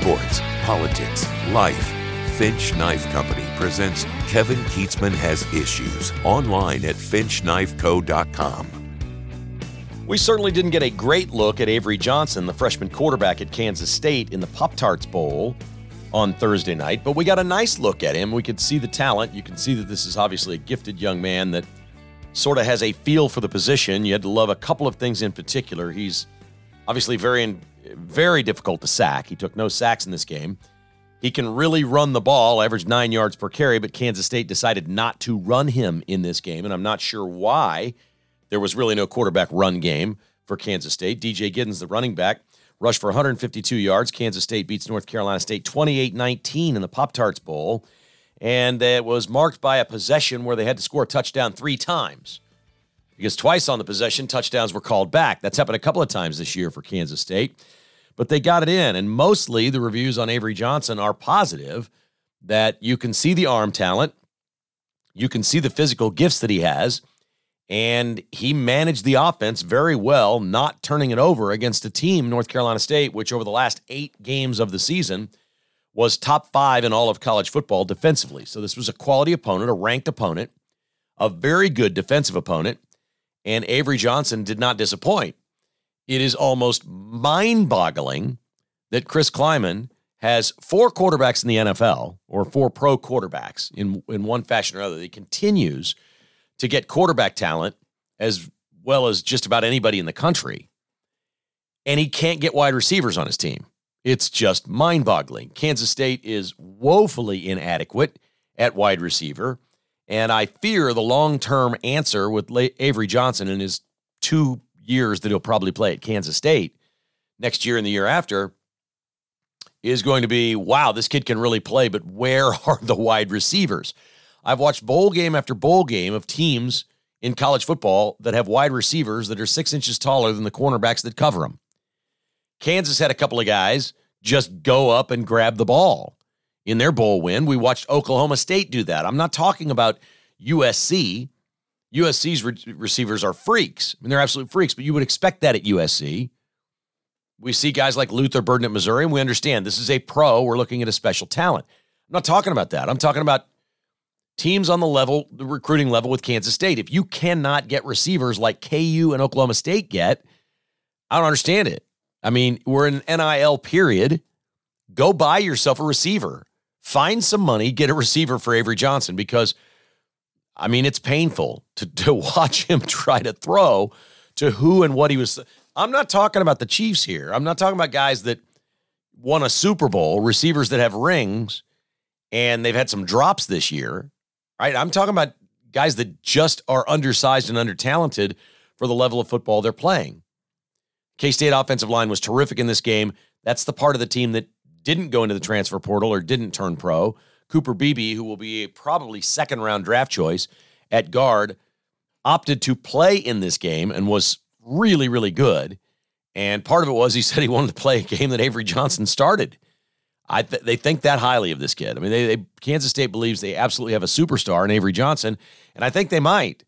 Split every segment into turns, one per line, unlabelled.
sports, politics, life. Finch Knife Company presents Kevin Kietzman Has Issues online at finchknifeco.com.
We certainly didn't get a great look at Avery Johnson, the freshman quarterback at Kansas State, in the Pop Tarts Bowl on Thursday night, but we got a nice look at him. We could see the talent. You can see that this is obviously a gifted young man that sort of has a feel for the position. You had to love a couple of things in particular. He's obviously very, very difficult to sack. He took no sacks in this game. He can really run the ball, average nine yards per carry, but Kansas State decided not to run him in this game, and I'm not sure why. There was really no quarterback run game for Kansas State. DJ Giddens, the running back, rushed for 152 yards. Kansas State beats North Carolina State 28 19 in the Pop Tarts Bowl. And it was marked by a possession where they had to score a touchdown three times. Because twice on the possession, touchdowns were called back. That's happened a couple of times this year for Kansas State. But they got it in. And mostly the reviews on Avery Johnson are positive that you can see the arm talent, you can see the physical gifts that he has and he managed the offense very well, not turning it over against a team, North Carolina State, which over the last eight games of the season was top five in all of college football defensively. So this was a quality opponent, a ranked opponent, a very good defensive opponent, and Avery Johnson did not disappoint. It is almost mind boggling that Chris Klieman has four quarterbacks in the NFL or four pro quarterbacks in, in one fashion or other. He continues to get quarterback talent as well as just about anybody in the country. And he can't get wide receivers on his team. It's just mind boggling. Kansas State is woefully inadequate at wide receiver. And I fear the long term answer with Avery Johnson in his two years that he'll probably play at Kansas State next year and the year after is going to be wow, this kid can really play, but where are the wide receivers? I've watched bowl game after bowl game of teams in college football that have wide receivers that are six inches taller than the cornerbacks that cover them. Kansas had a couple of guys just go up and grab the ball in their bowl win. We watched Oklahoma State do that. I'm not talking about USC. USC's re- receivers are freaks. I mean, they're absolute freaks, but you would expect that at USC. We see guys like Luther Burden at Missouri, and we understand this is a pro. We're looking at a special talent. I'm not talking about that. I'm talking about teams on the level, the recruiting level with Kansas State. If you cannot get receivers like KU and Oklahoma State get, I don't understand it. I mean, we're in NIL period. Go buy yourself a receiver. Find some money, get a receiver for Avery Johnson because, I mean, it's painful to, to watch him try to throw to who and what he was. I'm not talking about the Chiefs here. I'm not talking about guys that won a Super Bowl, receivers that have rings, and they've had some drops this year right? I'm talking about guys that just are undersized and undertalented for the level of football they're playing. K State offensive line was terrific in this game. That's the part of the team that didn't go into the transfer portal or didn't turn pro. Cooper Beebe, who will be a probably second round draft choice at guard, opted to play in this game and was really, really good. And part of it was he said he wanted to play a game that Avery Johnson started. I th- they think that highly of this kid. I mean, they, they, Kansas State believes they absolutely have a superstar in Avery Johnson, and I think they might.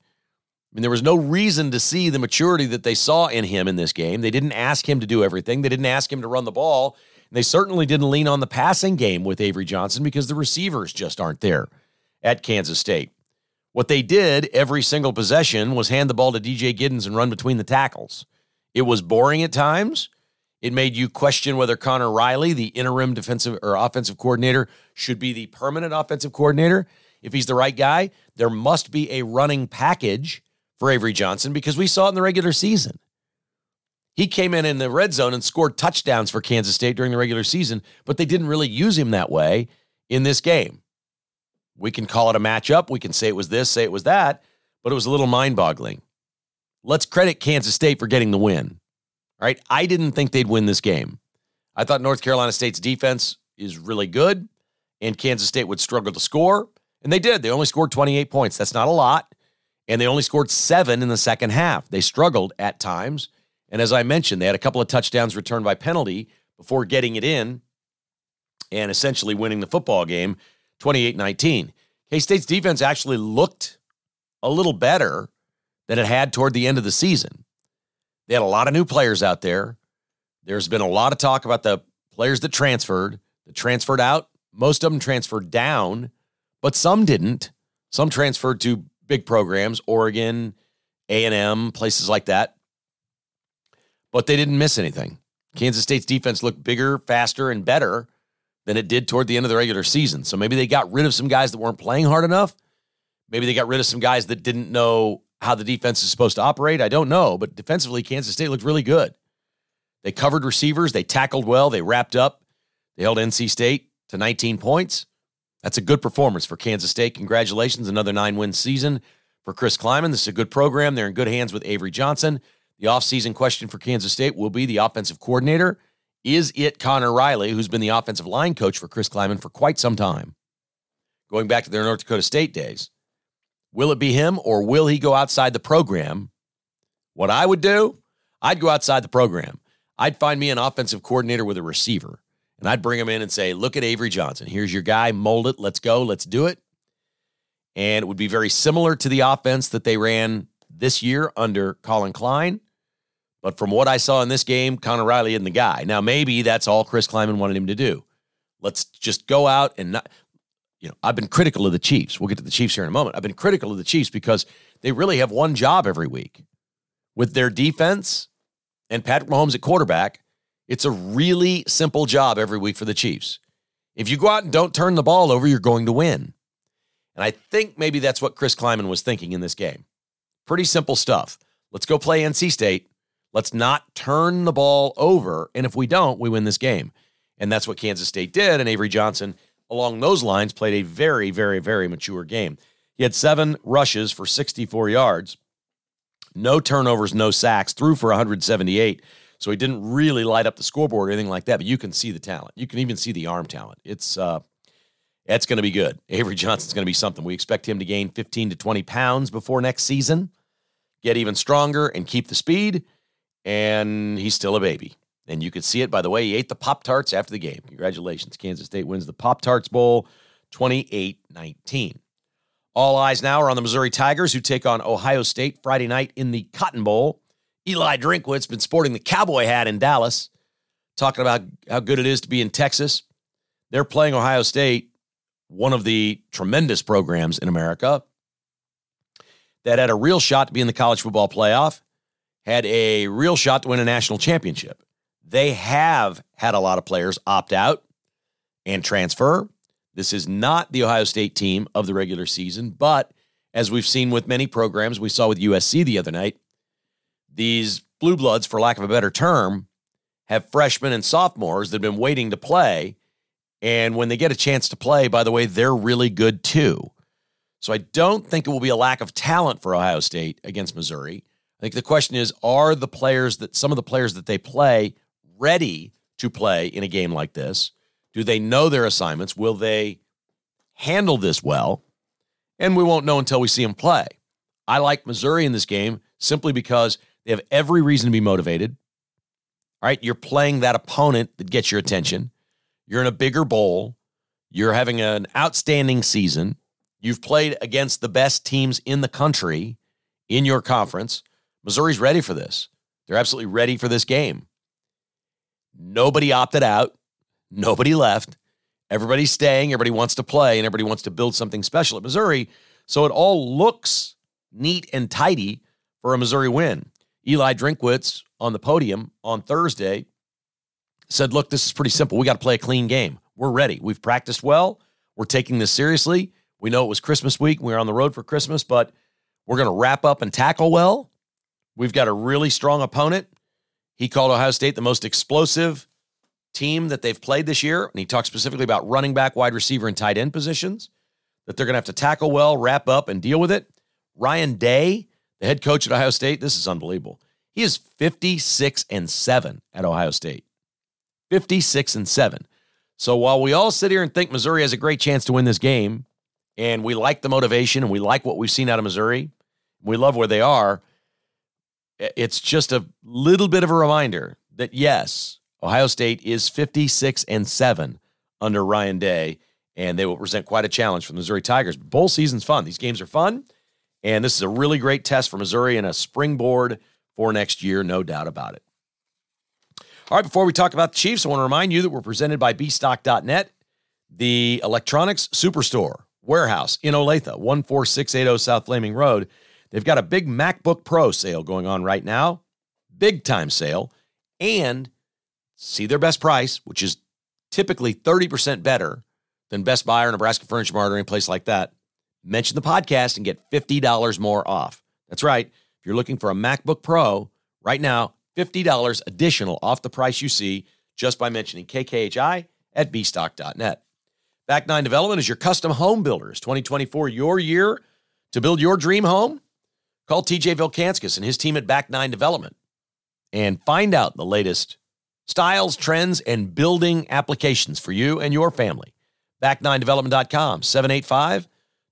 I mean, there was no reason to see the maturity that they saw in him in this game. They didn't ask him to do everything. They didn't ask him to run the ball. And they certainly didn't lean on the passing game with Avery Johnson because the receivers just aren't there at Kansas State. What they did every single possession was hand the ball to DJ Giddens and run between the tackles. It was boring at times. It made you question whether Conor Riley, the interim defensive or offensive coordinator, should be the permanent offensive coordinator. If he's the right guy, there must be a running package for Avery Johnson because we saw it in the regular season. He came in in the red zone and scored touchdowns for Kansas State during the regular season, but they didn't really use him that way in this game. We can call it a matchup. We can say it was this, say it was that, but it was a little mind boggling. Let's credit Kansas State for getting the win. All right. I didn't think they'd win this game. I thought North Carolina State's defense is really good and Kansas State would struggle to score. And they did. They only scored 28 points. That's not a lot. And they only scored seven in the second half. They struggled at times. And as I mentioned, they had a couple of touchdowns returned by penalty before getting it in and essentially winning the football game 28 19. K State's defense actually looked a little better than it had toward the end of the season. They had a lot of new players out there. There's been a lot of talk about the players that transferred, that transferred out. Most of them transferred down, but some didn't. Some transferred to big programs, Oregon, A&M, places like that. But they didn't miss anything. Kansas State's defense looked bigger, faster, and better than it did toward the end of the regular season. So maybe they got rid of some guys that weren't playing hard enough. Maybe they got rid of some guys that didn't know how the defense is supposed to operate. I don't know, but defensively, Kansas State looked really good. They covered receivers, they tackled well, they wrapped up, they held NC State to 19 points. That's a good performance for Kansas State. Congratulations, another nine win season for Chris Klieman. This is a good program. They're in good hands with Avery Johnson. The offseason question for Kansas State will be the offensive coordinator. Is it Conor Riley, who's been the offensive line coach for Chris Klieman for quite some time? Going back to their North Dakota State days. Will it be him or will he go outside the program? What I would do, I'd go outside the program. I'd find me an offensive coordinator with a receiver and I'd bring him in and say, Look at Avery Johnson. Here's your guy. Mold it. Let's go. Let's do it. And it would be very similar to the offense that they ran this year under Collin Klein. But from what I saw in this game, Conor Riley isn't the guy. Now, maybe that's all Chris Klieman wanted him to do. Let's just go out and not, you know, I've been critical of the Chiefs. We'll get to the Chiefs here in a moment. I've been critical of the Chiefs because they really have one job every week with their defense and Patrick Mahomes at quarterback. It's a really simple job every week for the Chiefs. If you go out and don't turn the ball over, you're going to win. And I think maybe that's what Chris Klieman was thinking in this game. Pretty simple stuff. Let's go play NC State. Let's not turn the ball over. And if we don't, we win this game. And that's what Kansas State did. And Avery Johnson along those lines, played a very, very, very mature game. He had seven rushes for 64 yards, no turnovers, no sacks, threw for 178. So he didn't really light up the scoreboard or anything like that, but you can see the talent. You can even see the arm talent. It's uh that's going to be good. Avery Johnson's going to be something. We expect him to gain 15 to 20 pounds before next season, get even stronger and keep the speed, and he's still a baby. And you could see it by the way he ate the Pop Tarts after the game. Congratulations. Kansas State wins the Pop Tarts Bowl 28 19. All eyes now are on the Missouri Tigers, who take on Ohio State Friday night in the Cotton Bowl. Eli Drinkwitz been sporting the cowboy hat in Dallas, talking about how good it is to be in Texas. They're playing Ohio State, one of the tremendous programs in America that had a real shot to be in the college football playoff, had a real shot to win a national championship. They have had a lot of players opt out and transfer. This is not the Ohio State team of the regular season, but as we've seen with many programs, we saw with USC the other night, these blue bloods, for lack of a better term, have freshmen and sophomores that have been waiting to play. And when they get a chance to play, by the way, they're really good too. So I don't think it will be a lack of talent for Ohio State against Missouri. I think the question is are the players that some of the players that they play ready to play in a game like this? Do they know their assignments? Will they handle this well? And we won't know until we see them play. I like Missouri in this game simply because they have every reason to be motivated. All right, you're playing that opponent that gets your attention. You're in a bigger bowl. You're having an outstanding season. You've played against the best teams in the country in your conference. Missouri's ready for this. They're absolutely ready for this game. Nobody opted out. Nobody left. Everybody's staying. Everybody wants to play and everybody wants to build something special at Missouri. So it all looks neat and tidy for a Missouri win. Eli Drinkwitz on the podium on Thursday said, Look, this is pretty simple. We got to play a clean game. We're ready. We've practiced well. We're taking this seriously. We know it was Christmas week. We are on the road for Christmas, but we're going to wrap up and tackle well. We've got a really strong opponent. He called Ohio State the most explosive team that they've played this year. And he talked specifically about running back, wide receiver, and tight end positions that they're going to have to tackle well, wrap up, and deal with it. Ryan Day, the head coach at Ohio State, this is unbelievable. He is 56 and 7 at Ohio State. 56 and 7. So while we all sit here and think Missouri has a great chance to win this game, and we like the motivation and we like what we've seen out of Missouri, we love where they are, it's just a little bit of a reminder that yes, Ohio State is 56 and 7 under Ryan Day, and they will present quite a challenge for the Missouri Tigers. Bowl season's fun. These games are fun, and this is a really great test for Missouri and a springboard for next year, no doubt about it. All right, before we talk about the Chiefs, I want to remind you that we're presented by bstock.net, the electronics superstore warehouse in Olathe, 14680 South Flaming Road. They've got a big MacBook Pro sale going on right now, big time sale, and see their best price, which is typically 30% better than Best Buy or Nebraska Furniture Mart or any place like that. Mention the podcast and get $50 more off. That's right. If you're looking for a MacBook Pro right now, $50 additional off the price you see just by mentioning KKHI at bstock.net. Back Nine Development is your custom home builders. 2024, your year to build your dream home? Call TJ Vilkanskis and his team at Back Nine Development and find out the latest styles, trends, and building applications for you and your family. Back9development.com, 785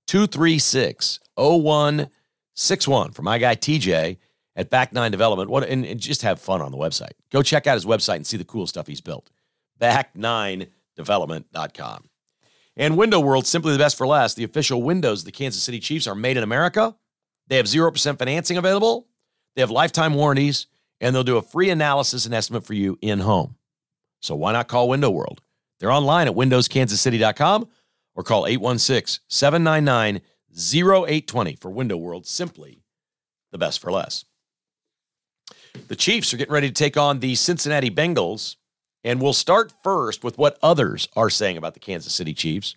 236 0161 for my guy TJ at Back Nine Development. What and, and, just have fun on the website. Go check out his website and see the cool stuff he's built. Back9development.com. And Window World, simply the best for less. The official windows of the Kansas City Chiefs are made in America. They have 0% financing available. They have lifetime warranties, and they'll do a free analysis and estimate for you in home. So why not call Window World? They're online at windowskansascity.com or call 816 799 0820 for Window World. Simply the best for less. The Chiefs are getting ready to take on the Cincinnati Bengals, and we'll start first with what others are saying about the Kansas City Chiefs.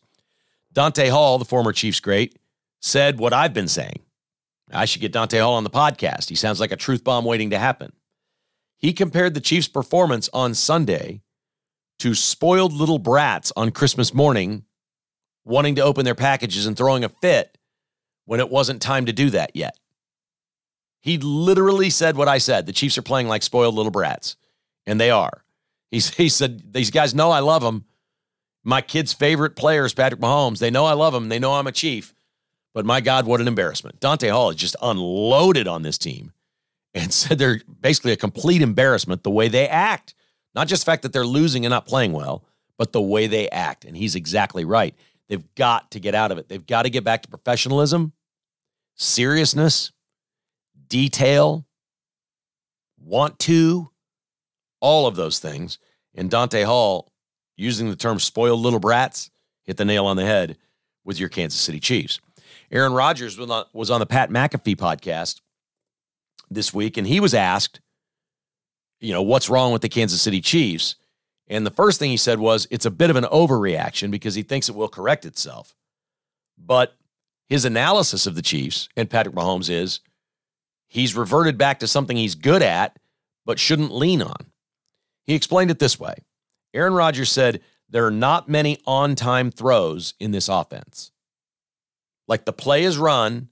Dante Hall, the former Chiefs great, said what I've been saying. I should get Dante Hall on the podcast. He sounds like a truth bomb waiting to happen. He compared the Chiefs' performance on Sunday to spoiled little brats on Christmas morning wanting to open their packages and throwing a fit when it wasn't time to do that yet. He literally said what I said. The Chiefs are playing like spoiled little brats, and they are. He's, he said, These guys know I love them. My kid's favorite player is Patrick Mahomes. They know I love him. They know I'm a Chief. But my God, what an embarrassment. Dante Hall has just unloaded on this team and said they're basically a complete embarrassment the way they act. Not just the fact that they're losing and not playing well, but the way they act. And he's exactly right. They've got to get out of it. They've got to get back to professionalism, seriousness, detail, want to, all of those things. And Dante Hall, using the term spoiled little brats, hit the nail on the head with your Kansas City Chiefs. Aaron Rodgers was on the Pat McAfee podcast this week, and he was asked, you know, what's wrong with the Kansas City Chiefs? And the first thing he said was it's a bit of an overreaction because he thinks it will correct itself. But his analysis of the Chiefs and Patrick Mahomes is he's reverted back to something he's good at, but shouldn't lean on. He explained it this way Aaron Rodgers said, There are not many on time throws in this offense. Like the play is run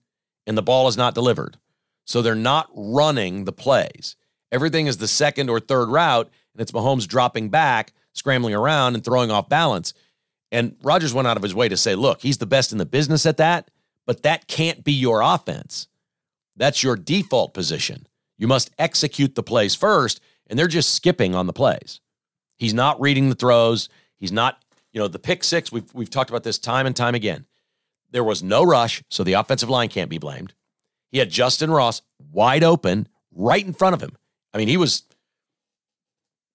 and the ball is not delivered. So they're not running the plays. Everything is the second or third route, and it's Mahomes dropping back, scrambling around, and throwing off balance. And Rodgers went out of his way to say, look, he's the best in the business at that, but that can't be your offense. That's your default position. You must execute the plays first, and they're just skipping on the plays. He's not reading the throws. He's not, you know, the pick six. We've, we've talked about this time and time again. There was no rush, so the offensive line can't be blamed. He had Justyn Ross wide open right in front of him. I mean, he was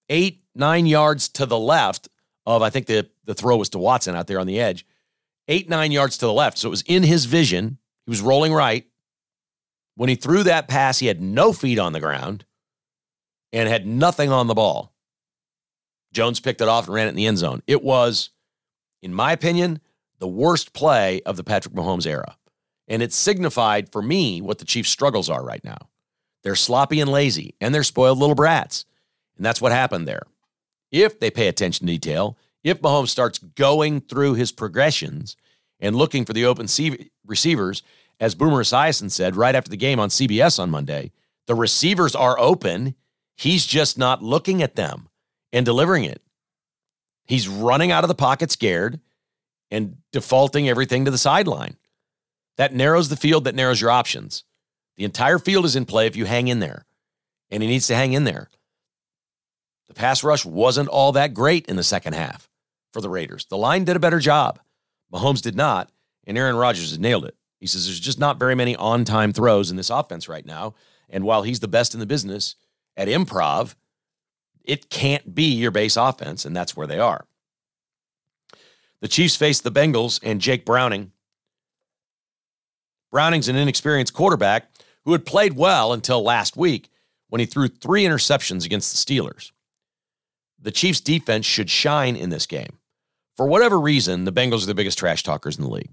eight, nine yards to the left of, I think the, the throw was to Watson out there on the edge, eight, nine yards to the left. So it was in his vision. He was rolling right. When he threw that pass, he had no feet on the ground and had nothing on the ball. Jones picked it off and ran it in the end zone. It was, in my opinion, the worst play of the Patrick Mahomes era. And it signified for me what the Chiefs' struggles are right now. They're sloppy and lazy, and they're spoiled little brats. And that's what happened there. If they pay attention to detail, if Mahomes starts going through his progressions and looking for the open receivers as Boomer Esiason said right after the game on CBS on Monday, the receivers are open. He's just not looking at them and delivering it. He's running out of the pocket scared and defaulting everything to the sideline. That narrows the field, that narrows your options. The entire field is in play if you hang in there, and he needs to hang in there. The pass rush wasn't all that great in the second half for the Raiders. The line did a better job. Mahomes did not, and Aaron Rodgers has nailed it. He says there's just not very many on time throws in this offense right now. And while he's the best in the business at improv, It can't be your base offense, and that's where they are. The Chiefs face the Bengals and Jake Browning. Browning's an inexperienced quarterback who had played well until last week when he threw three interceptions against the Steelers. The Chiefs' defense should shine in this game. For whatever reason, the Bengals are the biggest trash talkers in the league.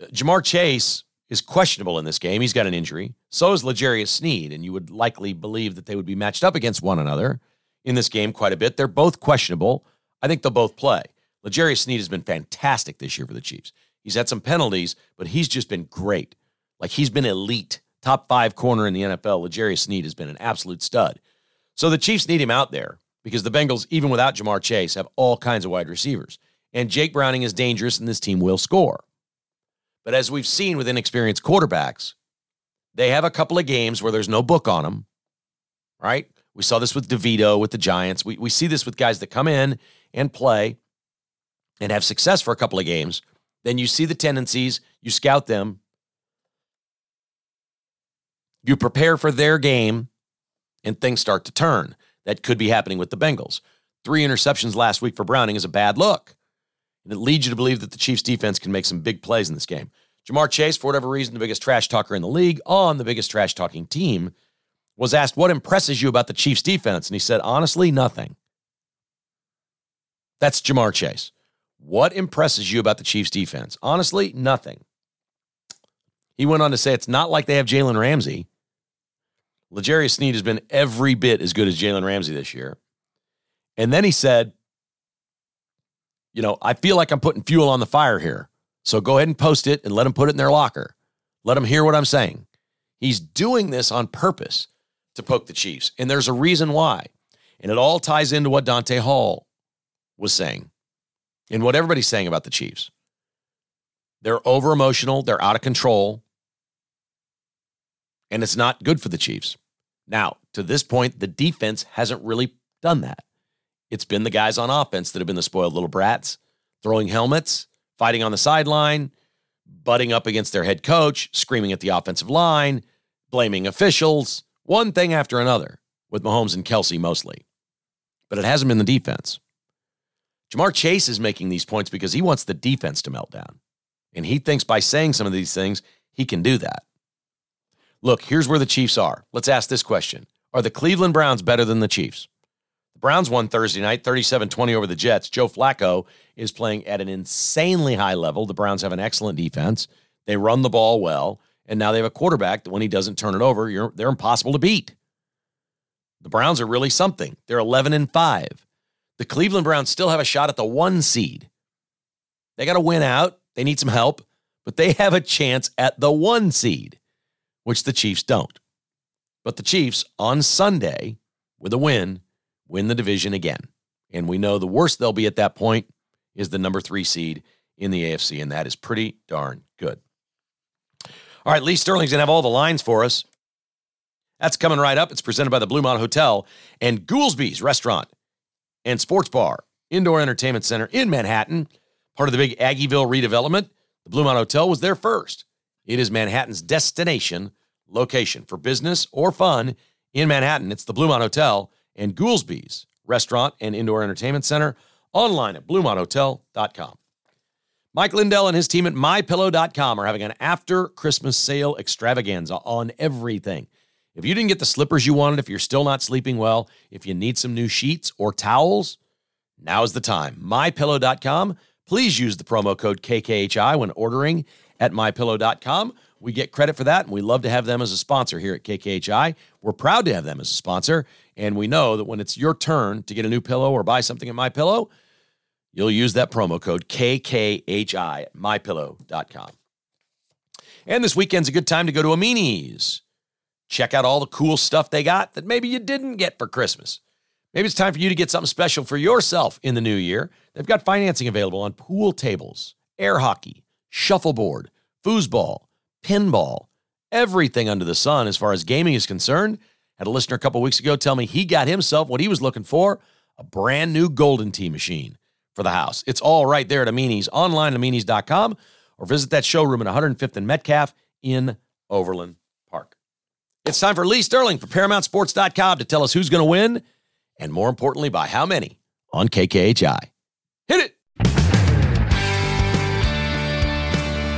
Uh, Ja'Marr Chase is questionable in this game. He's got an injury. So is L'Jarius Sneed, and you would likely believe that they would be matched up against one another in this game quite a bit. They're both questionable. I think they'll both play. L'Jarius Sneed has been fantastic this year for the Chiefs. He's had some penalties, but he's just been great. Like he's been elite, top five corner in the NFL. L'Jarius Sneed has been an absolute stud. So the Chiefs need him out there because the Bengals, even without Ja'Marr Chase, have all kinds of wide receivers. And Jake Browning is dangerous, and this team will score. But as we've seen with inexperienced quarterbacks, they have a couple of games where there's no book on them, right? We saw this with DeVito with the Giants. We, we see this with guys that come in and play and have success for a couple of games. Then you see the tendencies, you scout them, you prepare for their game, and things start to turn. That could be happening with the Bengals. Three interceptions last week for Browning is a bad look. And it leads you to believe that the Chiefs defense can make some big plays in this game. Ja'Marr Chase, for whatever reason, the biggest trash talker in the league on the biggest trash talking team, was asked, What impresses you about the Chiefs defense? And he said, Honestly, nothing. That's Ja'Marr Chase. What impresses you about the Chiefs defense? Honestly, nothing. He went on to say, It's not like they have Jalen Ramsey. L'Jarius Sneed has been every bit as good as Jalen Ramsey this year. And then he said, you know, I feel like I'm putting fuel on the fire here. So go ahead and post it and let them put it in their locker. Let them hear what I'm saying. He's doing this on purpose to poke the Chiefs. And there's a reason why. And it all ties into what Dante Hall was saying and what everybody's saying about the Chiefs. They're over emotional, they're out of control, and it's not good for the Chiefs. Now, to this point, the defense hasn't really done that. It's been the guys on offense that have been the spoiled little brats, throwing helmets, fighting on the sideline, butting up against their head coach, screaming at the offensive line, blaming officials, one thing after another, with Mahomes and Kelce mostly. But it hasn't been the defense. Ja'Marr Chase is making these points because he wants the defense to melt down. And he thinks by saying some of these things, he can do that. Look, here's where the Chiefs are. Let's ask this question Are the Cleveland Browns better than the Chiefs? The Browns won Thursday night, 37 20 over the Jets. Joe Flacco is playing at an insanely high level. The Browns have an excellent defense. They run the ball well. And now they have a quarterback that when he doesn't turn it over, they're impossible to beat. The Browns are really something. They're 11 and 5. The Cleveland Browns still have a shot at the one seed. They got to win out. They need some help, but they have a chance at the one seed, which the Chiefs don't. But the Chiefs on Sunday, with a win, win the division again. And we know the worst they'll be at that point is the number three seed in the AFC, and that is pretty darn good. All right, Lee Sterling's going to have all the lines for us. That's coming right up. It's presented by the Bluemont Hotel and Goolsby's Restaurant and Sports Bar, Indoor Entertainment Center in Manhattan, part of the big Aggieville redevelopment. The Bluemont Hotel was there first. It is Manhattan's destination location for business or fun in Manhattan. It's the Bluemont Hotel and Goolsby's Restaurant and Indoor Entertainment Center online at BluemontHotel.com. Mike Lindell and his team at MyPillow.com are having an after Christmas sale extravaganza on everything. If you didn't get the slippers you wanted, if you're still not sleeping well, if you need some new sheets or towels, now's the time. MyPillow.com. Please use the promo code KKHI when ordering at MyPillow.com. We get credit for that, and we love to have them as a sponsor here at KKHI. We're proud to have them as a sponsor, and we know that when it's your turn to get a new pillow or buy something at My Pillow, you'll use that promo code KKHI at mypillow.com. And this weekend's a good time to go to Amini's. Check out all the cool stuff they got that maybe you didn't get for Christmas. Maybe it's time for you to get something special for yourself in the new year. They've got financing available on pool tables, air hockey, shuffleboard, foosball, pinball, everything under the sun as far as gaming is concerned. Had a listener a couple weeks ago tell me he got himself what he was looking for a brand new Golden Tee machine for the house. It's all right there at Amini's, online at Amini's.com, or visit that showroom at 105th and Metcalf in Overland. It's time for Lee Sterling for ParamountSports.com to tell us who's going to win and more importantly, by how many on KKHI. Hit it!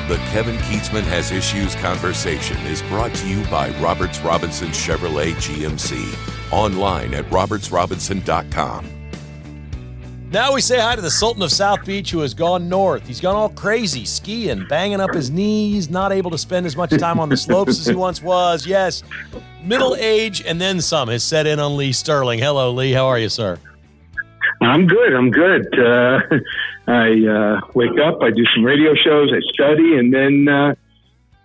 The Kevin Kietzman Has Issues conversation is brought to you by Roberts Robinson Chevrolet GMC. Online at robertsrobinson.com.
Now we say hi to the Sultan of South Beach who has gone north. He's gone all crazy, skiing, banging up his knees, not able to spend as much time on the slopes as he once was. Yes, middle age and then some has set in on Lee Sterling. Hello, Lee. How are you, sir?
I'm good. I'm good. Uh, I uh, wake up, I do some radio shows, I study, and then uh,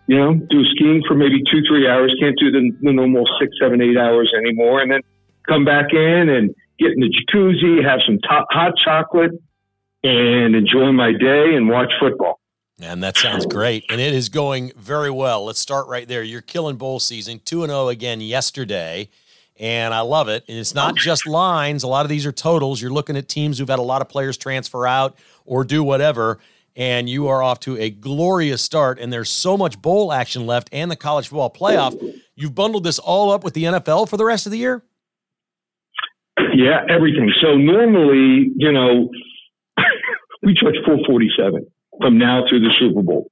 you know do skiing for maybe two, three hours. Can't do the, the normal six, seven, eight hours anymore, and then come back in and get in the jacuzzi, have some hot chocolate, and enjoy my day and watch football.
And that sounds great. And it is going very well. Let's start right there. You're killing bowl season, 2 0 again yesterday and I love it. And it's not just lines. A lot of these are totals. You're looking at teams who've had a lot of players transfer out or do whatever, and you are off to a glorious start. And there's so much bowl action left and the college football playoff. You've bundled this all up with the NFL for the rest of the year?
Yeah, everything. So normally, you know, we charge 447 from now through the Super Bowl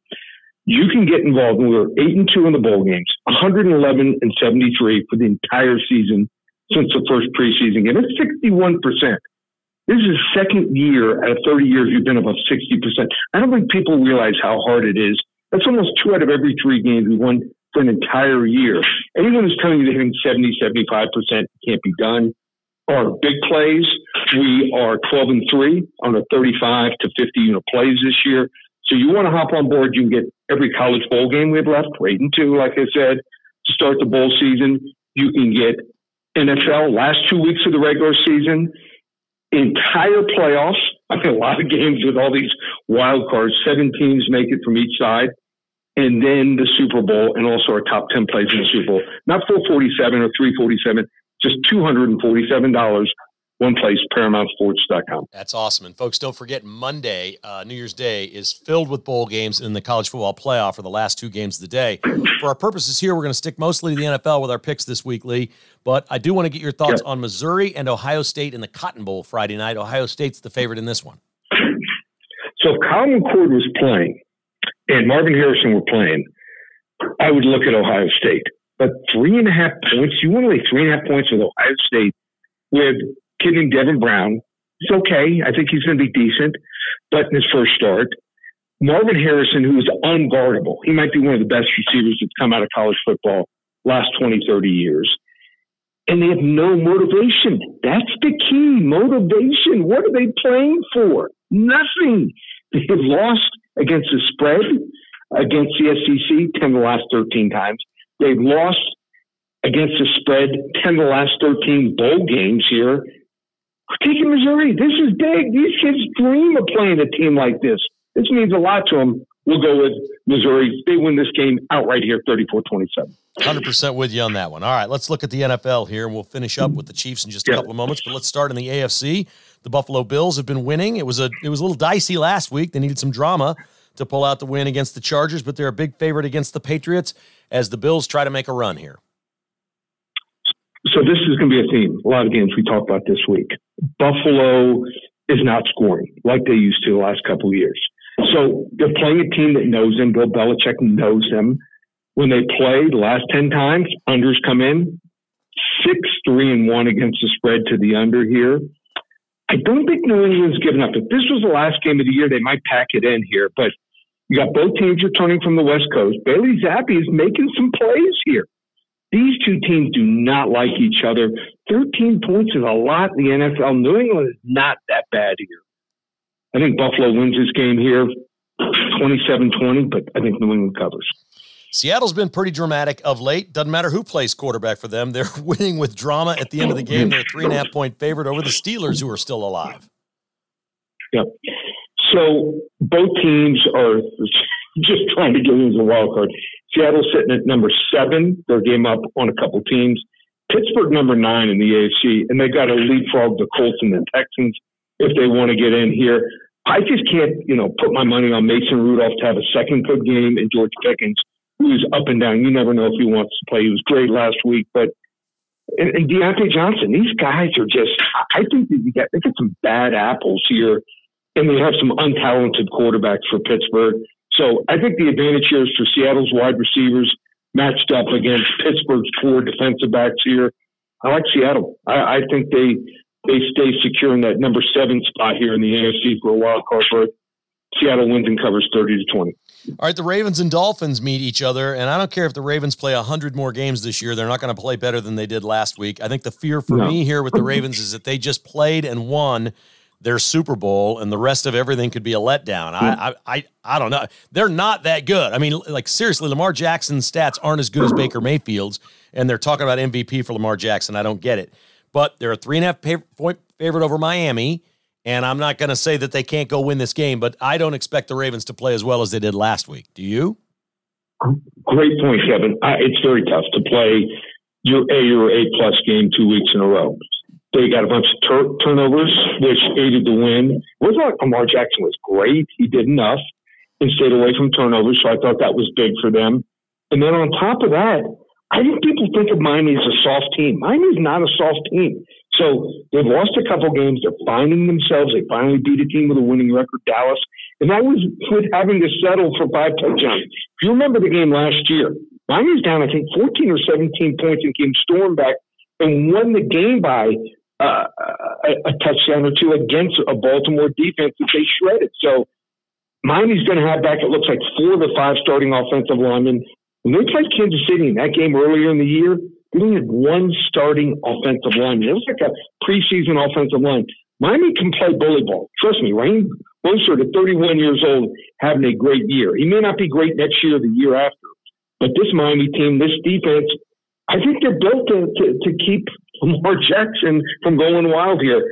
you can get involved. and We were eight and two in the bowl games, 111 and 73 for the entire season since the first preseason game. It's 61 percent. This is the second year out of 30 years you've been above 60 percent. I don't think people realize how hard it is. That's almost two out of every three games we won for an entire year. Anyone who's telling you they're hitting 70, 75 percent can't be done. Our big plays, we are 12 and three on a 35 to 50 unit plays this year. So you want to hop on board, you can get every college bowl game we have left, eight and two, like I said, to start the bowl season. You can get NFL last two weeks of the regular season, entire playoffs. I mean, a lot of games with all these wild cards. Seven teams make it from each side, and then the Super Bowl, and also our top ten plays in the Super Bowl. Not 447 or 347, just 247 dollars one place, ParamountSports.com.
That's awesome. And folks, don't forget Monday, uh, New Year's Day, is filled with bowl games in the college football playoff for the last two games of the day. For our purposes here, we're going to stick mostly to the NFL with our picks this week, Lee. But I do want to get your thoughts on Missouri and Ohio State in the Cotton Bowl Friday night. Ohio State's the favorite in this one.
So if Kyle McCord was playing and Marvin Harrison were playing, I would look at Ohio State. But three and a half points, you want to lay three and a half points with Ohio State with kid named Devin Brown. It's okay. I think he's going to be decent. But in his first start, Marvin Harrison, who is unguardable, he might be one of the best receivers that's come out of college football last 20, 30 years. And they have no motivation. That's the key motivation. What are they playing for? Nothing. They've lost against the spread against the SEC 10 of the last 13 times. They've lost against the spread 10 of the last 13 bowl games here taking Missouri. This is big. These kids dream of playing a team like this. This means a lot to them. We'll go with Missouri. They win this game outright here, 34 27.
100% with you on that one. All right, let's look at the NFL here, and we'll finish up with the Chiefs in just a couple of moments. But let's start in the AFC. The Buffalo Bills have been winning. It was a it was a little dicey last week. They needed some drama to pull out the win against the Chargers, but they're a big favorite against the Patriots as the Bills try to make a run here.
So this is going to be a theme. A lot of games we talk about this week. Buffalo is not scoring like they used to the last couple of years. So they're playing a team that knows them. Bill Belichick knows them. When they play the last 10 times, unders come in six, three, and one against the spread to the under here. I don't think New England's given up. If this was the last game of the year, they might pack it in here. But you got both teams returning from the West Coast. Bailey Zappe is making some plays here. These two teams do not like each other. 13 points is a lot in the NFL. New England is not that bad here. I think Buffalo wins this game here 27 20, but I think New England covers.
Seattle's been pretty dramatic of late. Doesn't matter who plays quarterback for them. They're winning with drama at the end of the game. They're a three and a half point favorite over the Steelers, who are still alive.
Yep. So both teams are just trying to get into the wild card. Seattle sitting at number seven, their game up on a couple teams. Pittsburgh number nine in the AFC, and they got to leapfrog the Colts and the Texans if they want to get in here. I just can't, you know, put my money on Mason Rudolph to have a second good game and George Pickens, who's up and down. You never know if he wants to play. He was great last week, but and, and Diontae Johnson. These guys are just. I think they get they get some bad apples here, and they have some untalented quarterbacks for Pittsburgh. So I think the advantage here is for Seattle's wide receivers matched up against Pittsburgh's four defensive backs here. I like Seattle. I, I think they they stay secure in that number seven spot here in the NFC for a wild card berth. Seattle wins and covers 30 to 20.
All right, the Ravens and Dolphins meet each other, and I don't care if the Ravens play 100 more games this year. They're not going to play better than they did last week. I think the fear for no. me here with the Ravens is that they just played and won their Super Bowl, and the rest of everything could be a letdown. I, hmm. I, I, I don't know. They're not that good. I mean, like seriously, Lamar Jackson's stats aren't as good as Baker Mayfield's, and they're talking about MVP for Lamar Jackson. I don't get it. But they're a three and a half point favorite over Miami, and I'm not going to say that they can't go win this game, but I don't expect the Ravens to play as well as they did last week. Do you?
Great point, Kevin. it's very tough to play your A or A plus game two weeks in a row. They got a bunch of tur- turnovers, which aided the win. It wasn't like Lamar Jackson was great. He did enough and stayed away from turnovers, so I thought that was big for them. And then on top of that, I think people think of Miami as a soft team. Miami's not a soft team. So they've lost a couple games. They're finding themselves. They finally beat a team with a winning record, Dallas. And that was with having to settle for five touchdowns. If you remember the game last year, Miami's down, I think, 14 or 17 points and came storm back and won the game by uh, a, a, touchdown or two against a Baltimore defense that they shredded. So Miami's going to have back, it looks like, four of the five starting offensive linemen. When they played Kansas City in that game earlier in the year, they only had one starting offensive lineman. It was like a preseason offensive line. Miami can play bully ball. Trust me, Raheem Mostert at 31 years old having a great year. He may not be great next year or the year after, but this Miami team, this defense, I think they're built to, to, to keep Lamar Jackson from going wild here.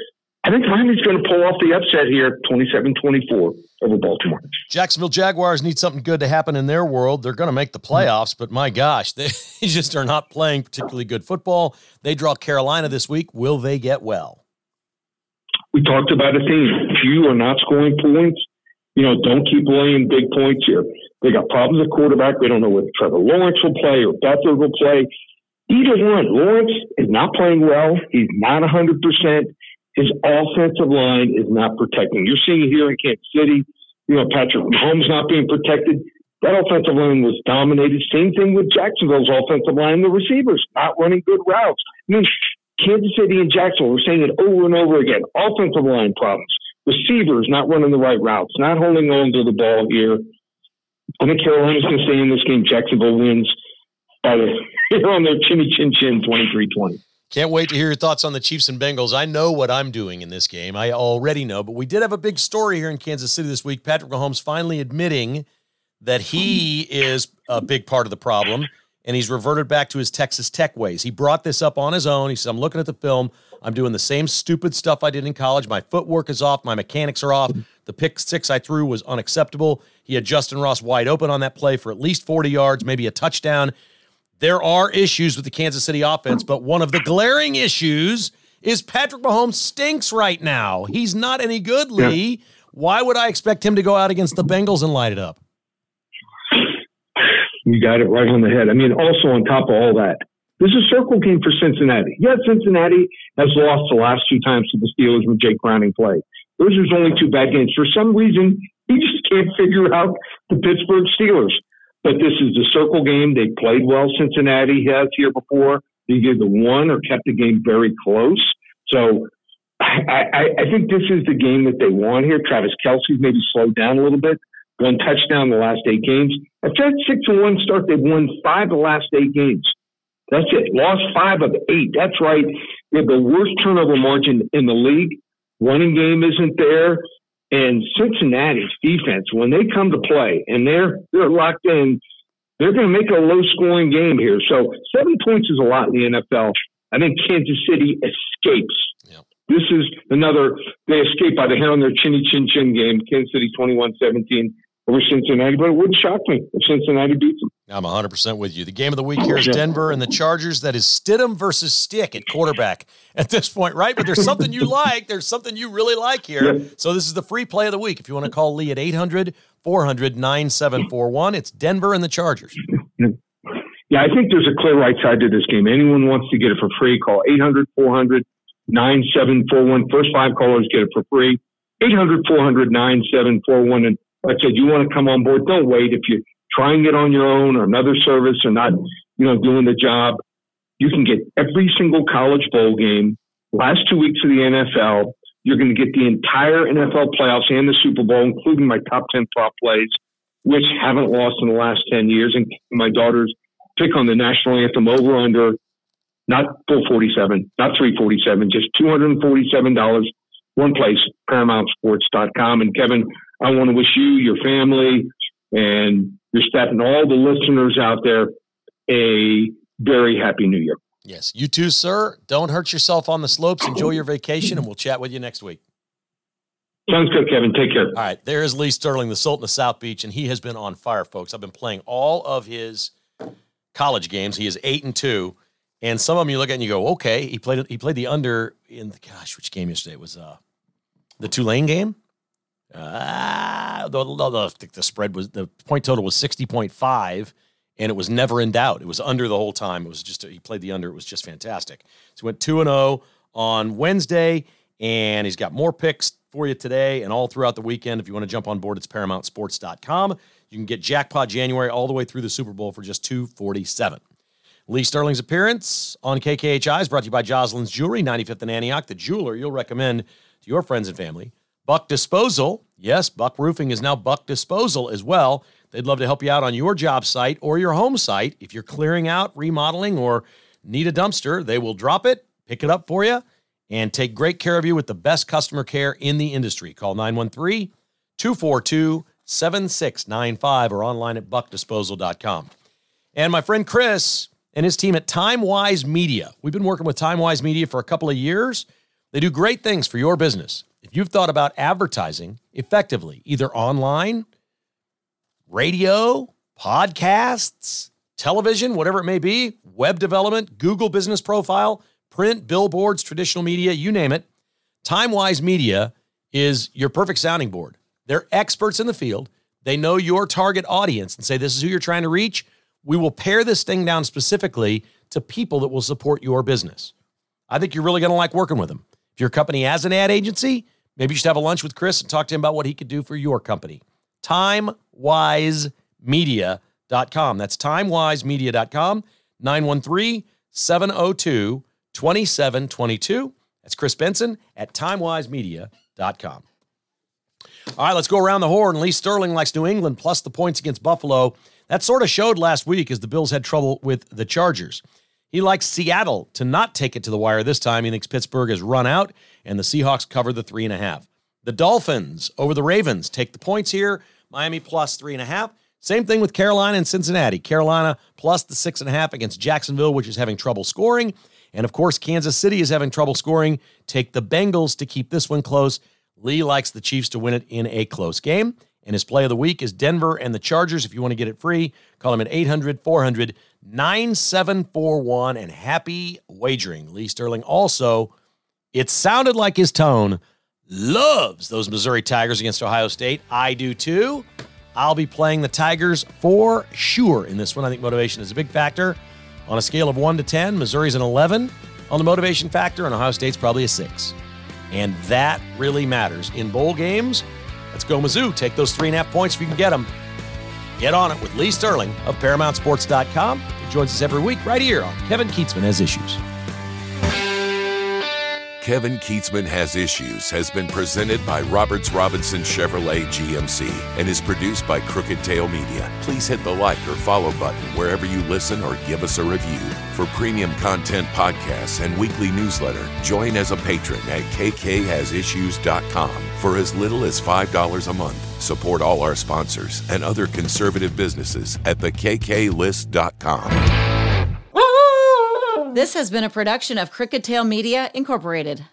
I think Miami's going to pull off the upset here, 27-24 over Baltimore.
Jacksonville Jaguars need something good to happen in their world. They're going to make the hmm. playoffs, but my gosh, they just are not playing particularly good football. They draw Carolina this week. Will they get well?
We talked about a thing. If you are not scoring points, you know, don't keep laying big points here. They got problems at quarterback. They don't know whether Trevor Lawrence will play or Beathard will play. Either one. Lawrence is not playing well. He's not 100%. His offensive line is not protecting. You're seeing it here in Kansas City. You know, Patrick Mahomes not being protected. That offensive line was dominated. Same thing with Jacksonville's offensive line. The receivers not running good routes. I mean, Kansas City and Jacksonville, we're saying it over and over again. Offensive line problems. Receivers not running the right routes, not holding on to the ball here. I think Carolina's going to stay in this game. Jacksonville wins on their chinny chin chin 23 20.
Can't wait to hear your thoughts on the Chiefs and Bengals. I know what I'm doing in this game. I already know, but we did have a big story here in Kansas City this week. Patrick Mahomes finally admitting that he is a big part of the problem and he's reverted back to his Texas Tech ways. He brought this up on his own. He said, I'm looking at the film. I'm doing the same stupid stuff I did in college. My footwork is off. My mechanics are off. The pick six I threw was unacceptable. He had Justyn Ross wide open on that play for at least 40 yards, maybe a touchdown there are issues with the Kansas City offense, but one of the glaring issues is Patrick Mahomes stinks right now. He's not any good, Lee. Yeah. Why would I expect him to go out against the Bengals and light it up?
You got it right on the head. I mean, also on top of all that, this is a circle game for Cincinnati. Yeah, Cincinnati has lost the last two times to the Steelers with Jake Browning play. Those are only two bad games. For some reason, he just can't figure out the Pittsburgh Steelers. But this is the circle game. They played well. Cincinnati has here before. They either won or kept the game very close. So I, I, I think this is the game that they want here. Travis Kelce's maybe slowed down a little bit. One touchdown the last eight games. After that six and one start, they've won five of the last eight games. That's it. Lost five of eight. That's right. They have the worst turnover margin in the league. Running game isn't there. And Cincinnati's defense, when they come to play and they're they're locked in, they're going to make a low scoring game here. So seven points is a lot in the NFL. I think Kansas City escapes. Yep. This is another they escape by the hair on their chinny chin chin game. Kansas City 21-17 over Cincinnati, but it wouldn't shock me if Cincinnati beats them.
I'm 100% with you. The game of the week here is Denver and the Chargers. That is Stidham versus Stick at quarterback at this point, right? But there's something you like. There's something you really like here. Yep. So this is the free play of the week. If you want to call Lee at 800 400 9741, it's Denver and the Chargers.
yeah, I think there's a clear right side to this game. Anyone wants to get it for free, call 800 400 9741. First five callers get it for free. 800 400 9741. And I said, you want to come on board, don't wait. If you're trying it on your own or another service or not, you know, doing the job, you can get every single college bowl game, last two weeks of the NFL. You're going to get the entire NFL playoffs and the Super Bowl, including my top 10 prop plays, which haven't lost in the last 10 years. And my daughter's pick on the national anthem over under, not 447, not 347, just $247 one place, ParamountSports.com. And Kevin, I want to wish you, your family, and your staff, and all the listeners out there a very happy new year.
Yes, you too, sir. Don't hurt yourself on the slopes. Enjoy your vacation, and we'll chat with you next week.
Sounds good, Kevin. Take care. All
right, there is Lee Sterling, the Sultan of South Beach, and he has been on fire, folks. I've been playing all of his college games. He is eight and two, and some of them you look at and you go, okay, he played he played the under in the gosh, which game yesterday it was uh the Tulane game. Uh, the, the, the spread was the point total was sixty point five and it was never in doubt. It was under the whole time. It was just he played the under. It was just fantastic. So he went two and zero oh on Wednesday, and he's got more picks for you today and all throughout the weekend. If you want to jump on board, it's ParamountSports.com. You can get jackpot January all the way through the Super Bowl for just two forty seven. Lee Sterling's appearance on KKHI is brought to you by Jocelyn's Jewelry, 95th and Antioch, the jeweler you'll recommend to your friends and family. Buck Disposal. Yes, Buck Roofing is now Buck Disposal as well. They'd love to help you out on your job site or your home site. If you're clearing out, remodeling, or need a dumpster, they will drop it, pick it up for you, and take great care of you with the best customer care in the industry. Call 913 242 7695 or online at buckdisposal.com. And my friend Chris and his team at TimeWise Media. We've been working with TimeWise Media for a couple of years. They do great things for your business. If you've thought about advertising effectively, either online, radio, podcasts, television, whatever it may be, web development, Google business profile, print, billboards, traditional media, you name it. TimeWise Media is your perfect sounding board. They're experts in the field. They know your target audience and say, this is who you're trying to reach. We will pare this thing down specifically to people that will support your business. I think you're really going to like working with them. If your company has an ad agency, maybe you should have a lunch with Chris and talk to him about what he could do for your company timewisemedia.com. That's timewisemedia.com, 913 702 2722. That's Chris Benson at timewisemedia.com. All right, let's go around the horn. Lee Sterling likes New England plus the points against Buffalo. That sort of showed last week as the Bills had trouble with the Chargers. He likes Seattle to not take it to the wire this time. He thinks Pittsburgh has run out, and the Seahawks cover the three and a half. The Dolphins over the Ravens take the points here. Miami plus three and a half. Same thing with Carolina and Cincinnati. Carolina plus the six and a half against Jacksonville, which is having trouble scoring. And of course, Kansas City is having trouble scoring. Take the Bengals to keep this one close. Lee likes the Chiefs to win it in a close game. And his play of the week is Denver and the Chargers. If you want to get it free, call him at 800 400 9741 and happy wagering. Lee Sterling also, it sounded like his tone loves those Missouri Tigers against Ohio State. I do too. I'll be playing the Tigers for sure in this one. I think motivation is a big factor. On a scale of 1 to 10, Missouri's an 11 on the motivation factor, and Ohio State's probably a 6. And that really matters. In bowl games, let's go Mizzou. Take those three and a half points if you can get them. Get on it with Lee Sterling of ParamountSports.com. He joins us every week right here on Kevin Kietzman Has Issues.
Kevin Kietzman Has Issues has been presented by Roberts Robinson Chevrolet GMC and is produced by Crooked Tail Media. Please hit the like or follow button wherever you listen or give us a review. For premium content podcasts and weekly newsletter, join as a patron at kkhasissues.com for as little as $5 a month. Support all our sponsors and other conservative businesses at thekklist.com.
This has been a production of Crooked Tail Media, Incorporated.